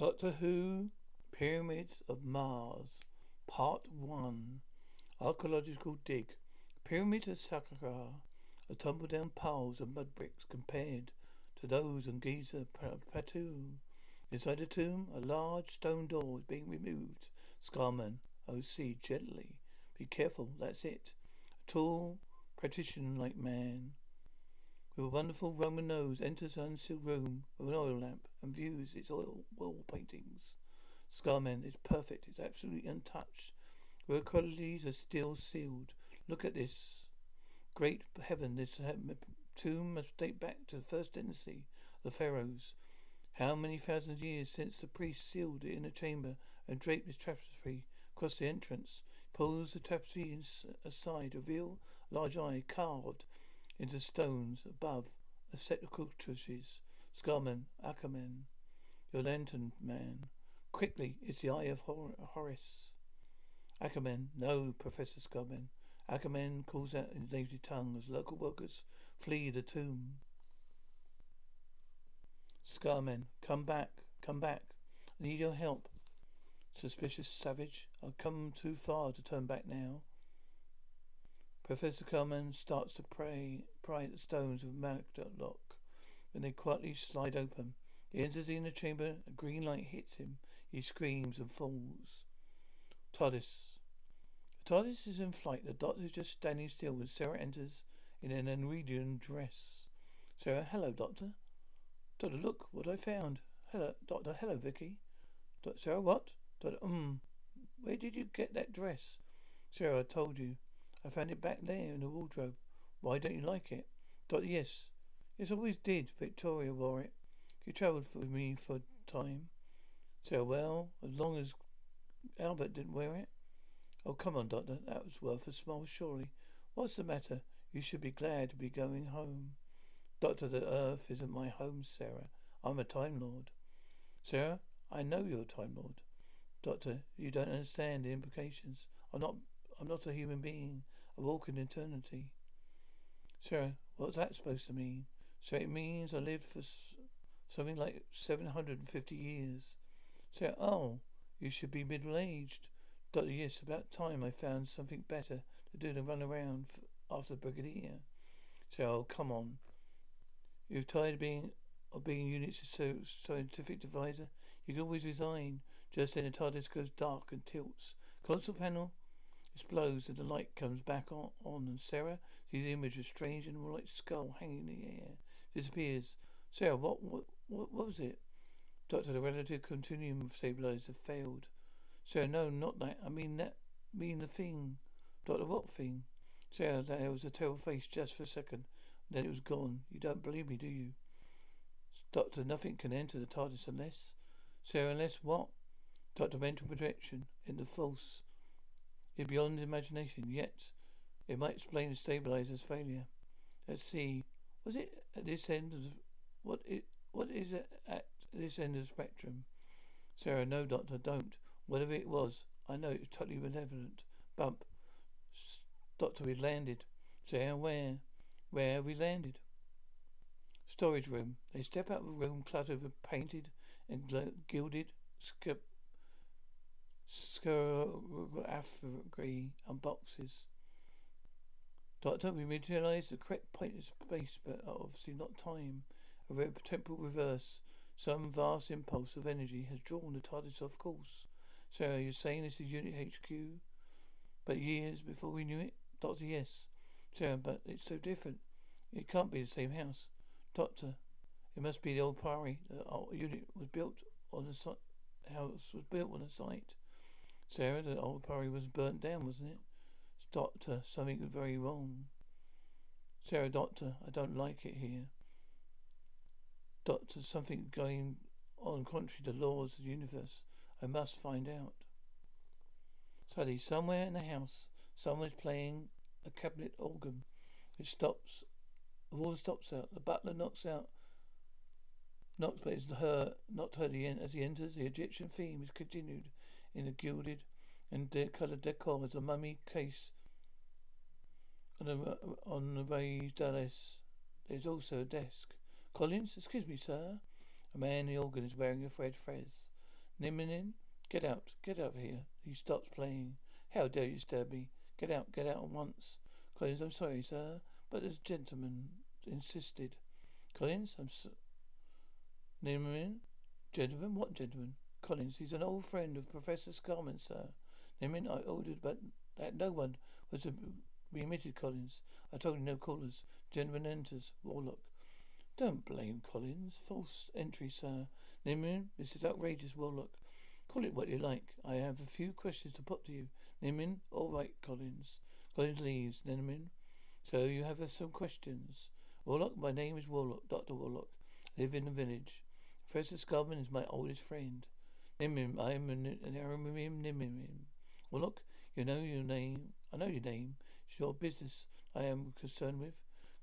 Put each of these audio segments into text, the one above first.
Doctor Who Pyramids of Mars Part 1 Archaeological Dig Pyramids of Saqqara are tumble down piles of mud bricks compared to those on Giza Plateau. Inside the tomb, a large stone door is being removed. Scarman, O.C. gently. Be careful, that's it. A tall, patrician-like man a wonderful Roman nose enters an unsealed room with an oil lamp and views its oil wall paintings. Scarman is perfect. It's absolutely untouched. Where qualities are still sealed. Look at this. Great heaven, this uh, tomb must date back to the first dynasty, the pharaohs. How many thousand years since the priest sealed it in a chamber and draped his tapestry across the entrance? Pulls the tapestry aside, reveal large eye carved into stones above the sepulchres. Scarman, Ackerman, your lantern man. Quickly, it's the eye of Hor- Horus. Ackerman, no, Professor Scarman. Ackerman calls out in native tongue as local workers flee the tomb. Scarman, come back, come back. I need your help. Suspicious savage, I've come too far to turn back now. Professor Scarman starts to pray, pry at the stones with of Magdalock. When they quietly slide open, he enters the inner chamber. A green light hits him. He screams and falls. TARDIS. The TARDIS is in flight. The doctor is just standing still when Sarah enters in an Edwardian dress. Sarah, hello, Doctor. Doctor, look what I found. Hello, Doctor. Hello, Vicky. Doctor, Sarah, what? Doctor, um, where did you get that dress? Sarah, I told you. I found it back there in the wardrobe. Why don't you like it? Doctor, yes. Yes, I always did. Victoria wore it. She travelled with me for a time. So, well, as long as Albert didn't wear it. Oh, come on, Doctor. That was worth a smile, surely. What's the matter? You should be glad to be going home. Doctor, the earth isn't my home, Sarah. I'm a Time Lord. Sarah, I know you're a Time Lord. Doctor, you don't understand the implications. I'm not I'm not a human being. I walk in eternity. Sarah, what's that supposed to mean? So it means I live for something like 750 years. Sarah, oh, you should be middle aged. Doctor, yes, about time I found something better to do than run around after the brigadier. Sarah, oh, come on. You're tired of being of being unit's so scientific advisor? You can always resign. Just then the TARDIS goes dark and tilts. Console panel explodes and the light comes back on, on and Sarah sees the image of a strange and white skull hanging in the air. Disappears. Sarah, what, what, what, what was it? Doctor, the relative continuum stabilizer failed. Sarah, no, not that. I mean that, mean the thing. Doctor, what thing? Sarah, there was a terrible face just for a second. Then it was gone. You don't believe me, do you? Doctor, nothing can enter the TARDIS unless. Sarah, unless what? Doctor, mental projection in the false beyond imagination, yet it might explain the stabilizer's failure. Let's see. Was it at this end of the, what it what is it at this end of the spectrum? Sarah, no, doctor, don't. Whatever it was, I know it was totally malevolent. Bump. S- doctor, we landed. Sarah, where? Where we landed? Storage room. They step out of a room cluttered with painted and gilded sc- scaragree and boxes. Doctor, we materialize the correct point of space, but obviously not time. A rare temporal reverse. Some vast impulse of energy has drawn the TARDIS off course. Sarah, you're saying this is Unit HQ? But years before we knew it? Doctor, yes. Sarah, but it's so different. It can't be the same house. Doctor, it must be the old priory. The old unit was built on the site. House was built on the site. Sarah, the old priory was burnt down, wasn't it? Doctor, something very wrong. Sarah, doctor, I don't like it here. Doctor, something going on contrary to laws of the universe. I must find out. Suddenly, somewhere in the house, someone's playing a cabinet organ. It stops. The wall stops out. The butler knocks out. Knocks, but it's her, not her in as he enters. The Egyptian theme is continued in the gilded and de- coloured decor as a mummy case on the, uh, on the raised dais. There's also a desk. Collins, excuse me, sir. A man in the organ is wearing a red fez. Namin, get out, get out of here. He stops playing. How dare you disturb me? Get out, get out at once. Collins, I'm sorry, sir, but this gentleman insisted. Collins, I'm so- Namin, gentleman, what gentleman? Collins, he's an old friend of Professor Scarman, sir. Namin, I ordered, but that no one was to be admitted, Collins. I told you no callers. Gentleman enters. Warlock. Don't blame Collins. False entry, sir. Namin, this is outrageous, Warlock. Call it what you like. I have a few questions to put to you. Namin, all right, Collins. Collins leaves. Namin, so you have some questions. Warlock, my name is Warlock, Dr. Warlock. I live in the village. Professor Scarman is my oldest friend. Namin, I am an Aramim Well, look, you know your name. I know your name. It's your business I am concerned with.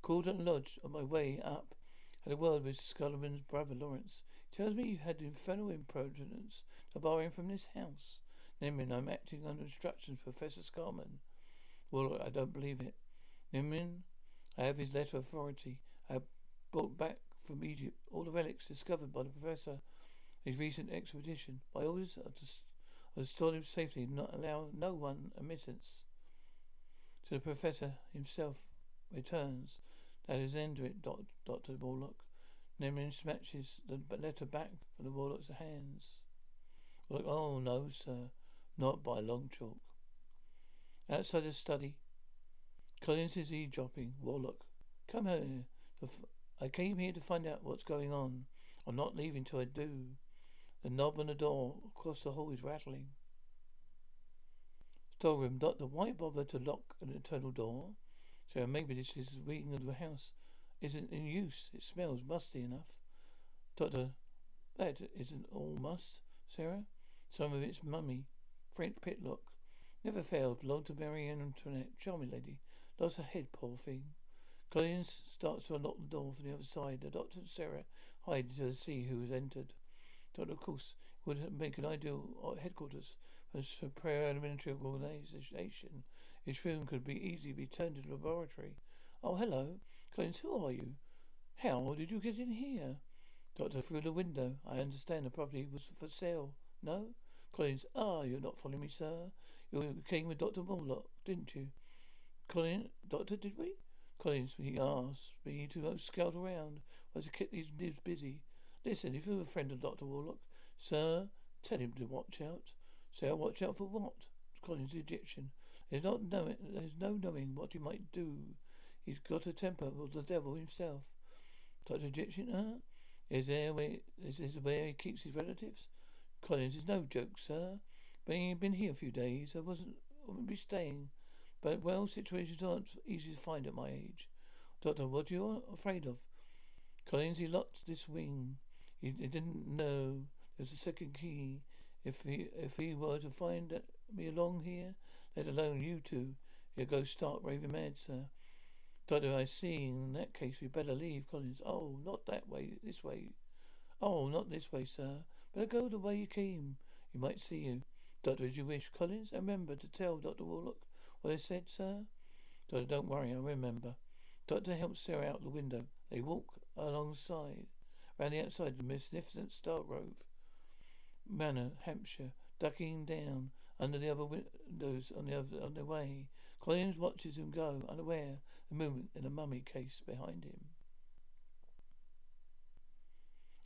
Called at lodge on my way up. Had a word with Scarman's brother Lawrence. He tells me you had infernal imprudence to borrow him from this house. Namin, I'm acting under instructions of Professor Scarman. Well, I don't believe it. Namin, I have his letter of authority. I brought back from Egypt all the relics discovered by the professor his recent expedition. By orders are to, are to store them safely not allow no one admittance to the professor himself returns. That is the end of it, Dr. Warlock. Namin snatches the letter back from the Warlock's hands. Warlock, oh no, sir, not by long chalk. Outside the study, Collins is eavesdropping. Warlock, come here. I came here to find out what's going on. I'm not leaving till I do. The knob on the door across the hall is rattling. Storeroom, Doctor, why bother to lock an internal door? So maybe this is the wing of the house isn't in use. It smells musty enough. Doctor, that isn't all must, Sarah. Some of it's mummy. French picklock. Never failed. Belonged to Marie Antoinette. Charming lady. Lost her head, poor thing. Collins starts to unlock the door from the other side. The doctor and Sarah hide to see who has entered. Of course, would make an ideal headquarters for prayer and military organization. His room could be easily be turned into a laboratory. Oh, hello. Collins, who are you? How did you get in here? Doctor, through the window. I understand the property was for sale. No? Collins, ah, you're not following me, sir. You came with Dr. Warlock, didn't you? Collins, Doctor, did we? Collins, he asked me to go scout around. Was to keep these nibs busy. Listen, if you're a friend of Dr. Warlock, sir, tell him to watch out. Say, "I watch out for what? Collins, the Egyptian. There's not knowing, there's no knowing what he might do. He's got a temper of the devil himself. Dr. Egyptian, huh? Is there where, is this where he keeps his relatives? Collins is no joke, sir. Being been here a few days, I wasn't, I wouldn't be staying. But, well, situations aren't easy to find at my age. Doctor, what are you afraid of? Collins, he locked this wing. He, didn't know there's a second key. If he if he were to find me along here, let alone you two, he'd go stark raving mad, sir. Doctor, I see. In that case, we'd better leave. Collins. Oh, not that way. This way. Oh, not this way, sir. Better go the way you came. You might see you. Doctor, as you wish. Collins, I remember to tell Dr. Warlock what I said, sir? Doctor, don't worry. I remember. Doctor helps Sarah out the window. They walk alongside, round the outside the magnificent Stargrove Manor, Hampshire, ducking down under the other windows on the other on their way. Collins watches him go, unaware the movement in a mummy case behind him.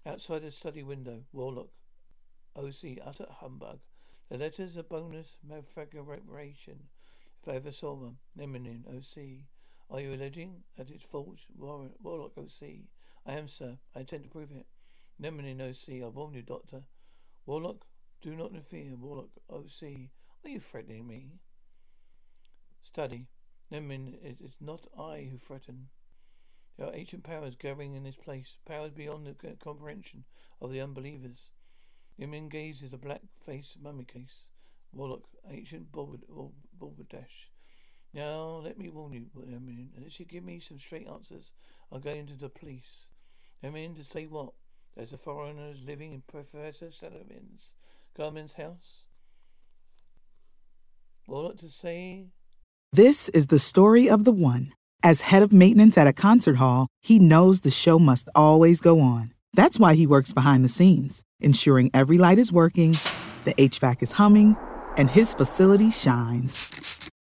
Outside the study window, Warlock, OC, utter humbug. The letters are bonus malfiguration. If I ever saw one. Namin, OC. Are you alleging that it's false? Warlock, OC. I am, sir. I intend to prove it. Namin, OC. I warn you, Doctor. Warlock, do not fear. Warlock, OC. Are you threatening me? Study. Namin, it is not I who threaten. There are ancient powers gathering in this place, powers beyond the comprehension of the unbelievers. Yemin gazes at the black-faced mummy case. Warlock, ancient Balderdash. Now, let me warn you, Yemin, unless you give me some straight answers, I'll go into the police. Yemin, to say what? There's a foreigners living in Professor Sullivan's Garment's house? Well, not to say this is the story of the one. As head of maintenance at a concert hall, he knows the show must always go on. That's why he works behind the scenes, ensuring every light is working, the HVAC is humming, and his facility shines.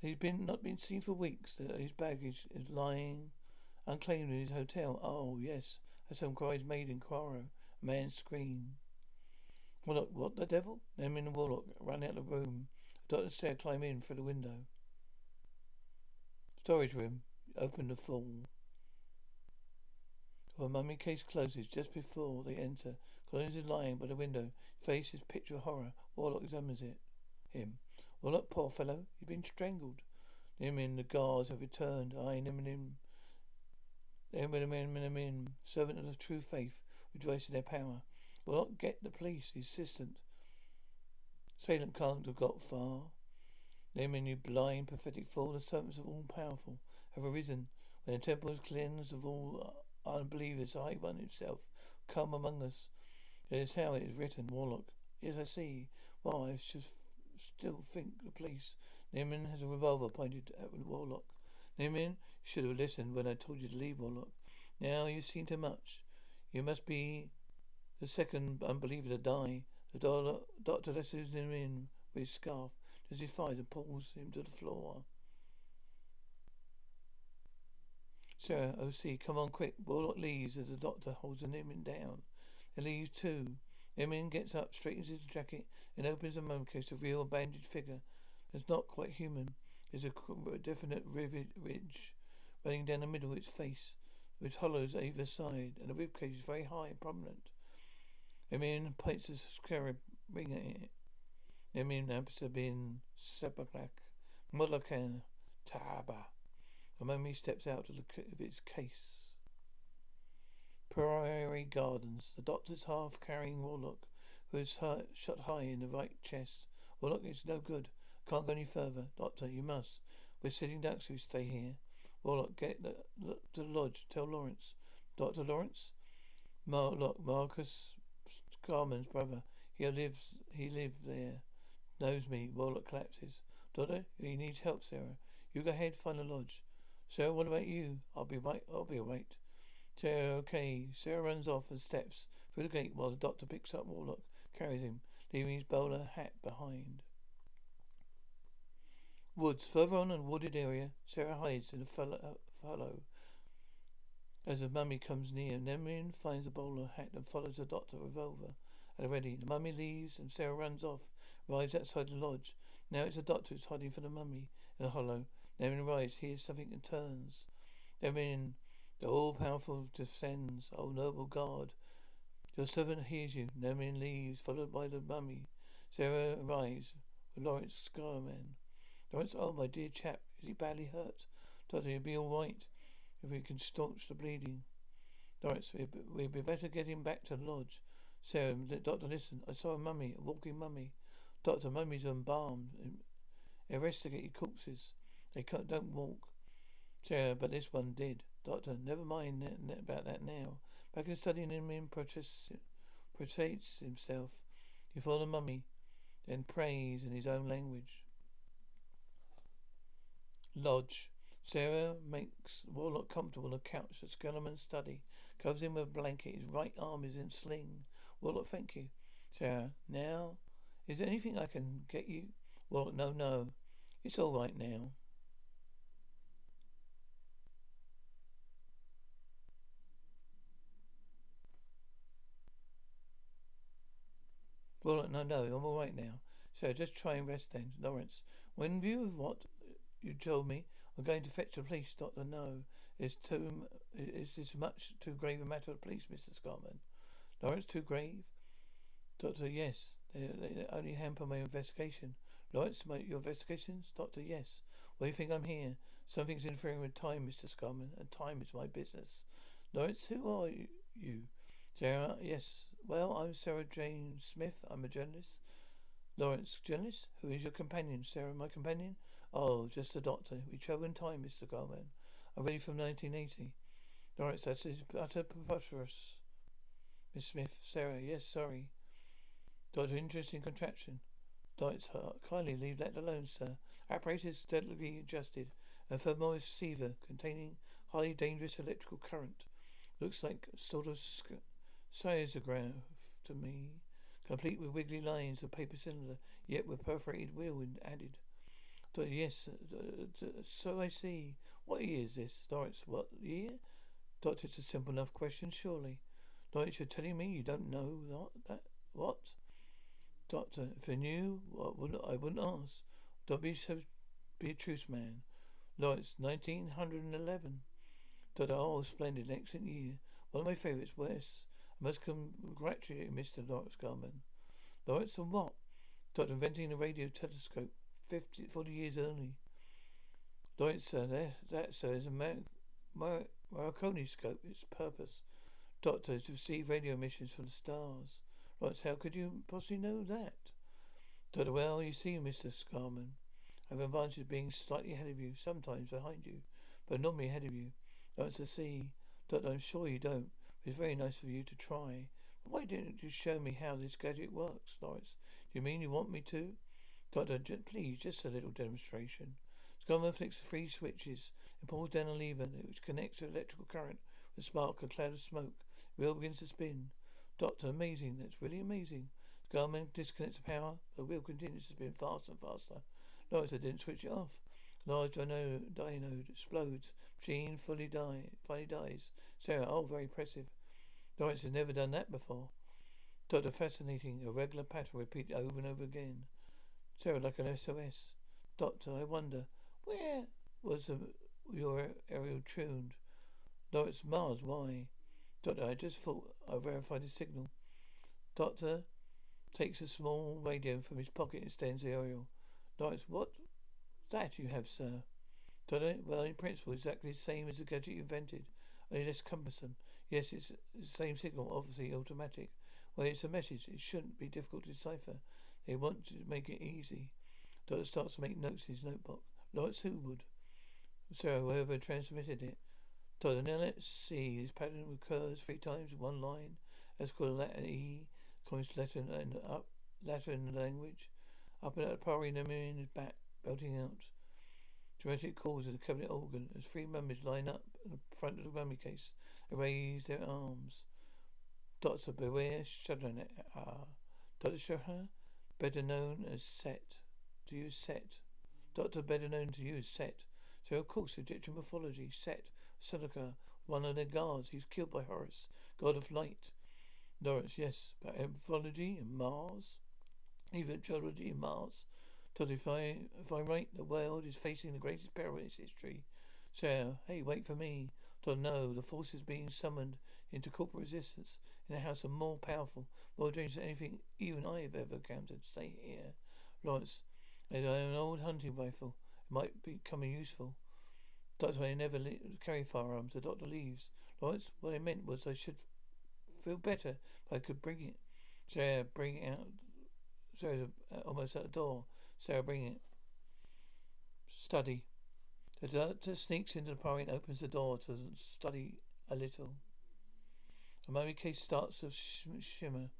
He's been not been seen for weeks. Uh, his baggage is lying unclaimed in his hotel. Oh yes, as some cries made in quarrel. Man scream. Warlock, what the devil? Them in the Warlock run out of the room. Doctor Stair climb in through the window. Storage room. Open the fall. A mummy case closes just before they enter. Collins is lying by the window. Face is picture of horror. Warlock examines it. Him. Well, look, poor fellow, you've been strangled. Namin, the guards have returned. I, Namin, Namin, servant of the true faith, rejoice in their power. Will not get the police, the assistant. Salem can't have got far. Nimin, you blind, pathetic fool, the servants of all powerful have arisen. When the temple is cleansed of all unbelievers, I One himself come among us. It is how it is written, Warlock. Yes, I see. Well, I should still think the police. Namin has a revolver pointed at Warlock. Namin should have listened when I told you to leave Warlock. Now you've seen too much. You must be the second unbeliever to die. The do- doctor lets him in with his scarf, as he fires and pulls him to the floor. Sarah, OC, come on quick. Warlock leaves as the doctor holds Namin down. They leave too. Namin gets up, straightens his jacket, and opens a case, to reveal a bandaged figure that's not quite human. There's a, definite ridge running down the middle of its face, with hollows either side, and the ribcage is very high and prominent. Emin points a scarab ring at it. Emin Absa bin Sebaklak, Molakan, Taba. The mummy steps out at its case. Priory Gardens. The doctor's half carrying Warlock who is high, shot high in the right chest. Well, look, it's no good. Can't go any further. Doctor, you must. We're sitting ducks who stay here. Warlock, get the, the, the lodge. Tell Lawrence. Dr. Lawrence? Mar- look, Marcus Scarman's brother. He lives, he lived there. Knows me. Warlock collapses. Doctor, he needs help, Sarah. You go ahead, find a lodge. Sarah, what about you? I'll be right, I'll be alright. Okay. Sarah runs off the steps through the gate while the doctor picks up Warlock carries him, leaving his bowler hat behind. Woods. Further on in a wooded area, Sarah hides in a fallow. As the mummy comes near, Namin finds a bowler hat and follows the doctor revolver at the ready. The mummy leaves and Sarah runs off, arrives outside the lodge. Now it's the doctor who's hiding from the mummy in the hollow. Namin arrives, hears something and turns. Namin, the all-powerful descends. O noble God, your servant hears you. Namin leaves, followed by the mummy. Sarah arrives with Lawrence Scarman. Lawrence, oh my dear chap, is he badly hurt? Doctor, he'll be all right if we can staunch the bleeding. Lawrence, we'd be better get him back to the lodge. Sarah, doctor, listen. I saw a mummy, a walking mummy. Doctor, mummies are embalmed. Um, Investigated corpses. They don't walk. Sarah, but this one did. Doctor, never mind about that now. Back in studying him in protests, protects himself before the mummy, then prays in his own language. Lodge. Sarah makes Warlock comfortable on a couch at Skellerman's study, covers him with a blanket. His right arm is in sling. Warlock, thank you. Sarah, now, is there anything I can get you? Warlock, no, no. It's all right now. Warlock, no, no, I'm all right now. So just try and rest then. Lawrence, when view of what you told me, I'm going to fetch the police, Doctor. No, it's too. Is this much too grave a matter the police, Mister Scarman? Lawrence, too grave. Doctor, yes. They, they only hamper my investigation. Lawrence, my, your investigations? Doctor, yes. Why do you think I'm here? Something's interfering with time, Mr. Scarman, and time is my business. Lawrence, who are you? you? Sarah, yes. Well, I'm Sarah Jane Smith. I'm a journalist. Lawrence, journalist? Who is your companion? Sarah, my companion? Oh, just a doctor. We travel in time, Mr. Scarman. I'm ready from 1980. Lawrence, that is utter preposterous. Miss Smith, Sarah, yes, sorry. Doctor, interesting contraption. Lawrence, uh, kindly leave that alone, sir. Apparatus delicately adjusted. A thermal receiver containing highly dangerous electrical current. Looks like sort of seismograph to me. Complete with wiggly lines of paper cylinder, yet with perforated wheel added yes, uh, so I see. What year is this? Lawrence, what year? Doctor, it's a simple enough question, surely. Lawrence, you're telling me you don't know that? what? Doctor, if I knew, I wouldn't ask. Don't be so, be a truce man. Lawrence, 1911. Doctor, oh, splendid, excellent year. One of my favourites, West. I must congratulate Mr. Lawrence Scarman. Lawrence, on what? Doctor, inventing the radio telescope. 50, 40 years early. Lawrence, sir, that, that sir, is a Mar- Mar- Marconi scope. Its purpose, Doctor, is to receive radio emissions from the stars. Lawrence, how could you possibly know that? Doctor, well, you see, Mr. Scarman, I have an advantage of being slightly ahead of you, sometimes behind you, but normally ahead of you. Lawrence, I see. Doctor, I'm sure you don't. It's very nice of you to try. But why didn't you show me how this gadget works, Lawrence? Do you mean you want me to? Doctor, please, just a little demonstration. Scarman flicks three switches and pulls down a lever which connects to electrical current with spark, a cloud of smoke. The wheel begins to spin. Doctor, amazing. That's really amazing. Scarman disconnects the power. The wheel continues to spin faster and faster. Lawrence, I didn't switch it off. Large dynode explodes. Machine fully die, finally dies. Sarah, oh, very impressive. Lawrence has never done that before. Doctor, fascinating. A regular pattern repeated over and over again. Sarah, like an SOS. Doctor, I wonder, where was your aerial tuned? It's Mars. Why? Doctor, I just thought I verified the signal. Doctor takes a small radio from his pocket and stands the aerial. Lawrence, what that you have, sir? Doctor, well, in principle, exactly the same as the gadget you invented, only less cumbersome. Yes, it's the same signal, obviously automatic. Well, it's a message. It shouldn't be difficult to decipher. They want to make it easy. Doctor starts to make notes in his notebook. Lawrence who would? So whoever transmitted it. Doctor, now let's see. This pattern recurs three times in one line. Let's call letter E. Comes letter and up Latin language. Up and out powering them in back, belting out. Dramatic calls of the cabinet organ as three mummies line up in front of the mummy case. They raise their arms. Doctor, beware, shuddering. Ah. Doctor Shahar, better known as Set. Do you Set? Doctor better known to you as Set. So of course, Egyptian mythology, Set, Seneca, one of their gods. He's killed by Horus, god of light. Norris, yes, but mythology and Mars, even geology and Mars. Todd, if I if I'm right, the world is facing the greatest peril in its history. Sarah, hey, wait for me. Todd, no, the forces being summoned into corporate resistance in a house of more powerful, more dangerous than anything even I have ever encountered. Stay here. Lawrence, I have an old hunting rifle. It might become useful. Doctor, I never le- carry firearms. The doctor leaves. Lawrence, what I meant was I should feel better if I could bring it. Sarah, bring it out. Sarah's uh, almost at the door. Sarah, bring it. Study. The doctor sneaks into the parlor and opens the door to study a little. A mummy case starts to sh- shimmer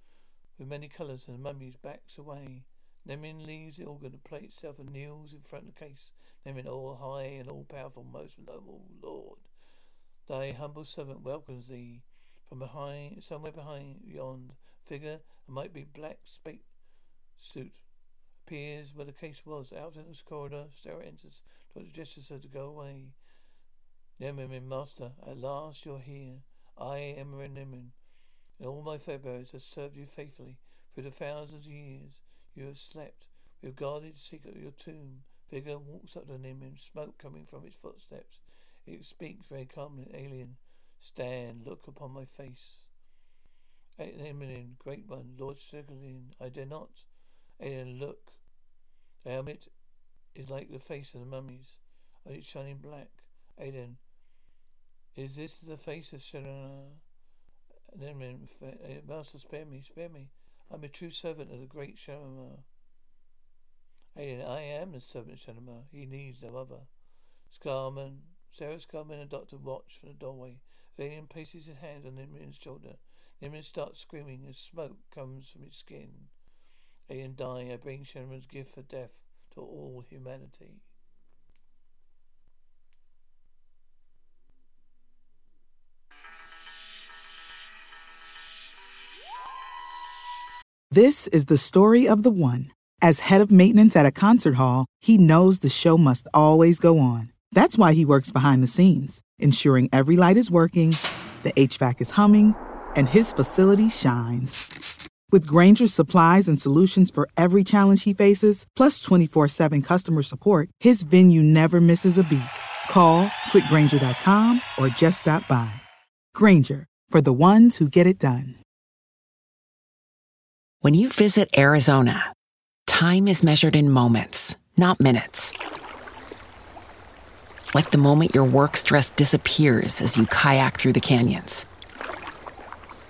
with many colours and the mummy backs away. Namin leaves the organ to play itself and kneels in front of the case. Namin, all high and all powerful, most noble Lord, thy humble servant welcomes thee. From behind, somewhere behind yond figure, a might be black spate suit appears where the case was. Out in this corridor, Sarah enters. Doctor gestures her to go away. Namin, master, at last you're here. I am Namin. And all my forebears have served you faithfully through the thousands of years. You have slept. We have guarded the secret of your tomb. Figure walks up to Namin, smoke coming from its footsteps. It speaks very calmly, alien. Stand, look upon my face. Namin, great one, Lord Strickland, I dare not. Alien, look. Helmet is like the face of the mummies, and it's shining black. Alien, is this the face of Shirana? Namin, eh, Master, spare me, spare me. I'm a true servant of the great Shalimar. Alien, I am the servant of Shalimar. He needs no other. Scarman, Sarah Scarman and Doctor watch from the doorway. Alien places his hand on Namin's shoulder. Namin starts screaming as smoke comes from his skin. Alien die. I bring Shalimar's gift for death to all humanity. This is the story of the one. As head of maintenance at a concert hall, he knows the show must always go on. That's why he works behind the scenes, ensuring every light is working, the HVAC is humming, and his facility shines. With Grainger's supplies and solutions for every challenge he faces, plus 24 7 customer support, his venue never misses a beat. Call click grainger.com or just stop by. Grainger, for the ones who get it done. When you visit Arizona, time is measured in moments, not minutes. Like the moment your work stress disappears as you kayak through the canyons.